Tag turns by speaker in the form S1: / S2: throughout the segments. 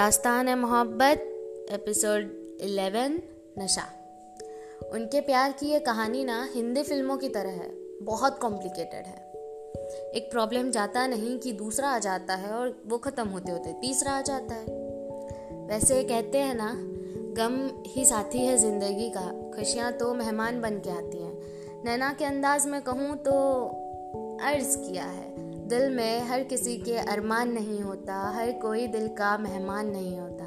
S1: दास्तान है मोहब्बत, एपिसोड 11 नशा। उनके प्यार की ये कहानी ना हिंदी फ़िल्मों की तरह है, बहुत कॉम्प्लिकेटेड है। एक प्रॉब्लम जाता नहीं कि दूसरा आ जाता है और वो ख़त्म होते होते तीसरा आ जाता है। वैसे कहते हैं ना, गम ही साथी है ज़िंदगी का, खुशियाँ तो मेहमान बन के आती हैं। नैना के अंदाज में कहूँ तो अर्ज़ किया है दिल में हर किसी के अरमान नहीं होता, हर कोई दिल का मेहमान नहीं होता।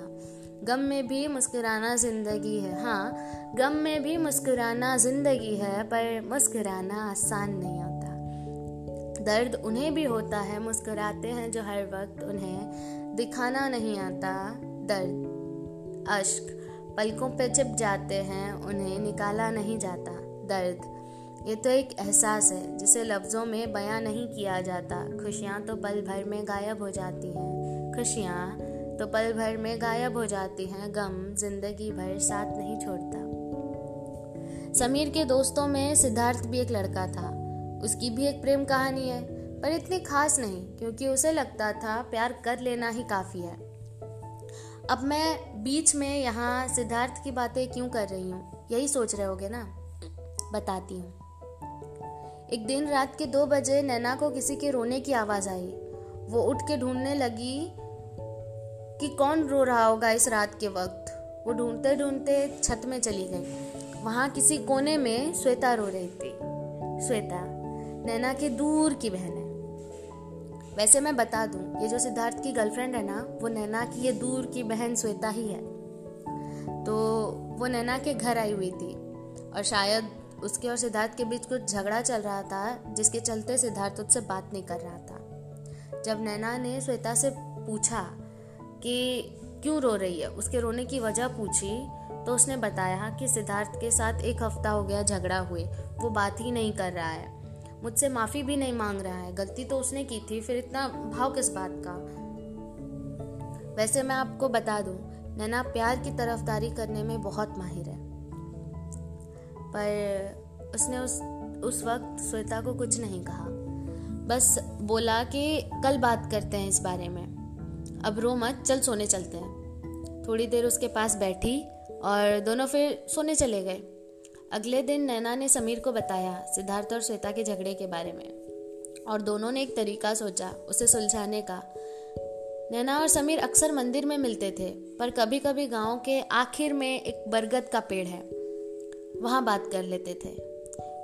S1: गम में भी मुस्कुराना ज़िंदगी है हाँ गम में भी मुस्कुराना ज़िंदगी है, पर मुस्कुराना आसान नहीं होता। दर्द उन्हें भी होता है, मुस्कुराते हैं जो हर वक्त उन्हें दिखाना नहीं आता। दर्द, अश्क, पलकों पे चिप जाते हैं, उन्हें निकाला नहीं जाता। दर्द ये तो एक एहसास है, जिसे लफ्ज़ों में बयां नहीं किया जाता। खुशियाँ तो पल भर में गायब हो जाती हैं। खुशियाँ तो पल भर में गायब हो जाती हैं, गम ज़िंदगी भर साथ नहीं छोड़ता। समीर के दोस्तों में सिद्धार्थ भी एक लड़का था। उसकी भी एक प्रेम कहानी है, पर इतनी खास नहीं, क्योंकि उसे लगता था प्यार कर लेना ही काफ़ी है। अब मैं बीच में यहाँ सिद्धार्थ की बातें क्यों कर रही हूँ, यही सोच रहे होगे ना? बताती हूँ। एक दिन रात के दो बजे नैना को किसी के रोने की आवाज़ आई। वो उठ के ढूँढने लगी कि कौन रो रहा होगा इस रात के वक्त। वो ढूंढते ढूंढते छत में चली गई। वहाँ किसी कोने में श्वेता रो रही थी। श्वेता, नैना की दूर की बहन है। वैसे मैं बता दूँ, ये जो सिद्धार्थ की गर्लफ्रेंड है ना, वो नैना की ये दूर की बहन श्वेता ही है। तो वो नैना के घर आई हुई थी। और शायद उसके और सिद्धार्थ के बीच कुछ झगड़ा चल रहा था, जिसके चलते सिद्धार्थ उससे बात नहीं कर रहा था। जब नैना ने श्वेता से पूछा कि क्यों रो रही है, उसके रोने की वजह पूछी तो उसने बताया कि सिद्धार्थ के साथ एक हफ़्ता हो गया झगड़ा हुए, वो बात ही नहीं कर रहा है। मुझसे माफ़ी भी नहीं मांग रहा है, गलती तो उसने की थी, फिर इतना भाव किस बात का? वैसे मैं आपको बता दूँ, नैना प्यार की तरफदारी करने में बहुत माहिर है। पर उसने उस उस वक्त श्वेता को कुछ नहीं कहा। बस बोला कि कल बात करते हैं इस बारे में। अब रो मत, चल सोने चलते हैं। थोड़ी देर उसके पास बैठी और दोनों फिर सोने चले गए। अगले दिन नैना ने समीर को बताया सिद्धार्थ और श्वेता के झगड़े के बारे में। और दोनों ने एक तरीका सोचा, उसे सुलझाने का। नैना और समीर अक्सर मंदिर में मिलते थे, पर कभी कभी गाँव के आखिर में एक बरगद का पेड़ है। वहाँ बात कर लेते थे।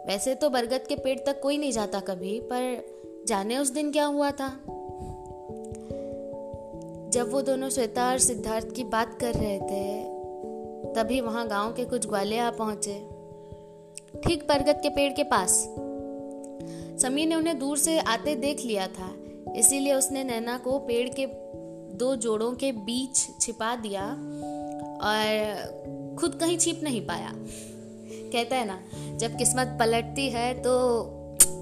S1: वैसे तो बरगद के पेड़ तक कोई नहीं जाता कभी, पर जाने उस दिन क्या हुआ था? जब वो दोनों श्वेता और सिद्धार्थ की बात कर रहे थे, तभी वहाँ गाँव के कुछ ग्वाले आ पहुँचे। ठीक बरगद के पेड़ के पास। समीर ने उन्हें दूर से आते देख लिया था, इसीलिए उसने नैना को पेड़ के दो जोड़ों के बीच छिपा दिया और खुद कहीं छिप नहीं पाया। कहता है ना, जब किस्मत पलटती है तो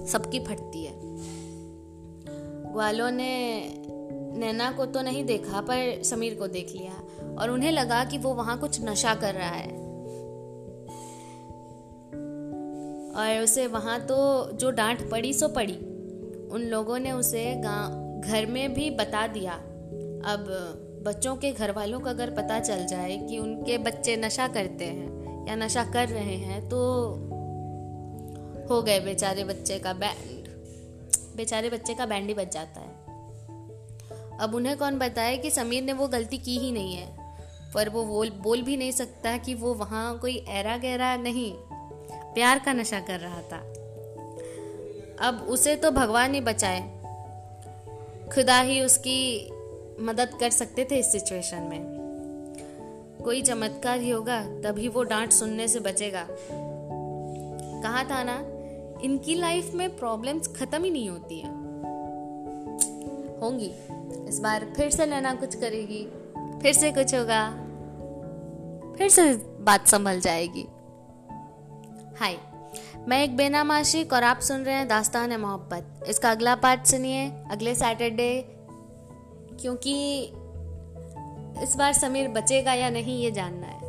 S1: सबकी फटती है। ग्वालों ने नैना को तो नहीं देखा, पर समीर को देख लिया और उन्हें लगा कि वो वहाँ कुछ नशा कर रहा है। और उसे वहाँ तो जो डांट पड़ी, सो पड़ी। उन लोगों ने उसे घर में भी बता दिया। अब बच्चों के घर वालों को अगर पता चल जाए कि उनके बच्चे नशा करते हैं या नशा कर रहे हैं तो हो गए बेचारे बच्चे का बैंड बेचारे बच्चे का बैंड ही बच जाता है। अब उन्हें कौन बताए कि समीर ने वो गलती की ही नहीं है, पर वो बोल बोल भी नहीं सकता कि वो वहाँ कोई ऐरा गहरा नहीं, प्यार का नशा कर रहा था। अब उसे तो भगवान ही बचाए। खुदा ही उसकी मदद कर सकते थे इस सिचुएशन में। कोई चमत्कार ही होगा, तभी वो डांट सुनने से बचेगा। कहा था ना, इनकी लाइफ में प्रॉब्लम्स खत्म ही नहीं होती हैं। होंगी। इस बार फिर से नैना कुछ करेगी, फिर से कुछ होगा, फिर से बात संभल जाएगी। हाय मैं एक बेनाम आशिक और आप सुन रहे हैं दास्तान है मोहब्बत। इसका अगला पार्ट सुनिए, अगले सैटरडे क्योंकि इस बार समीर बचेगा या नहीं ये जानना है।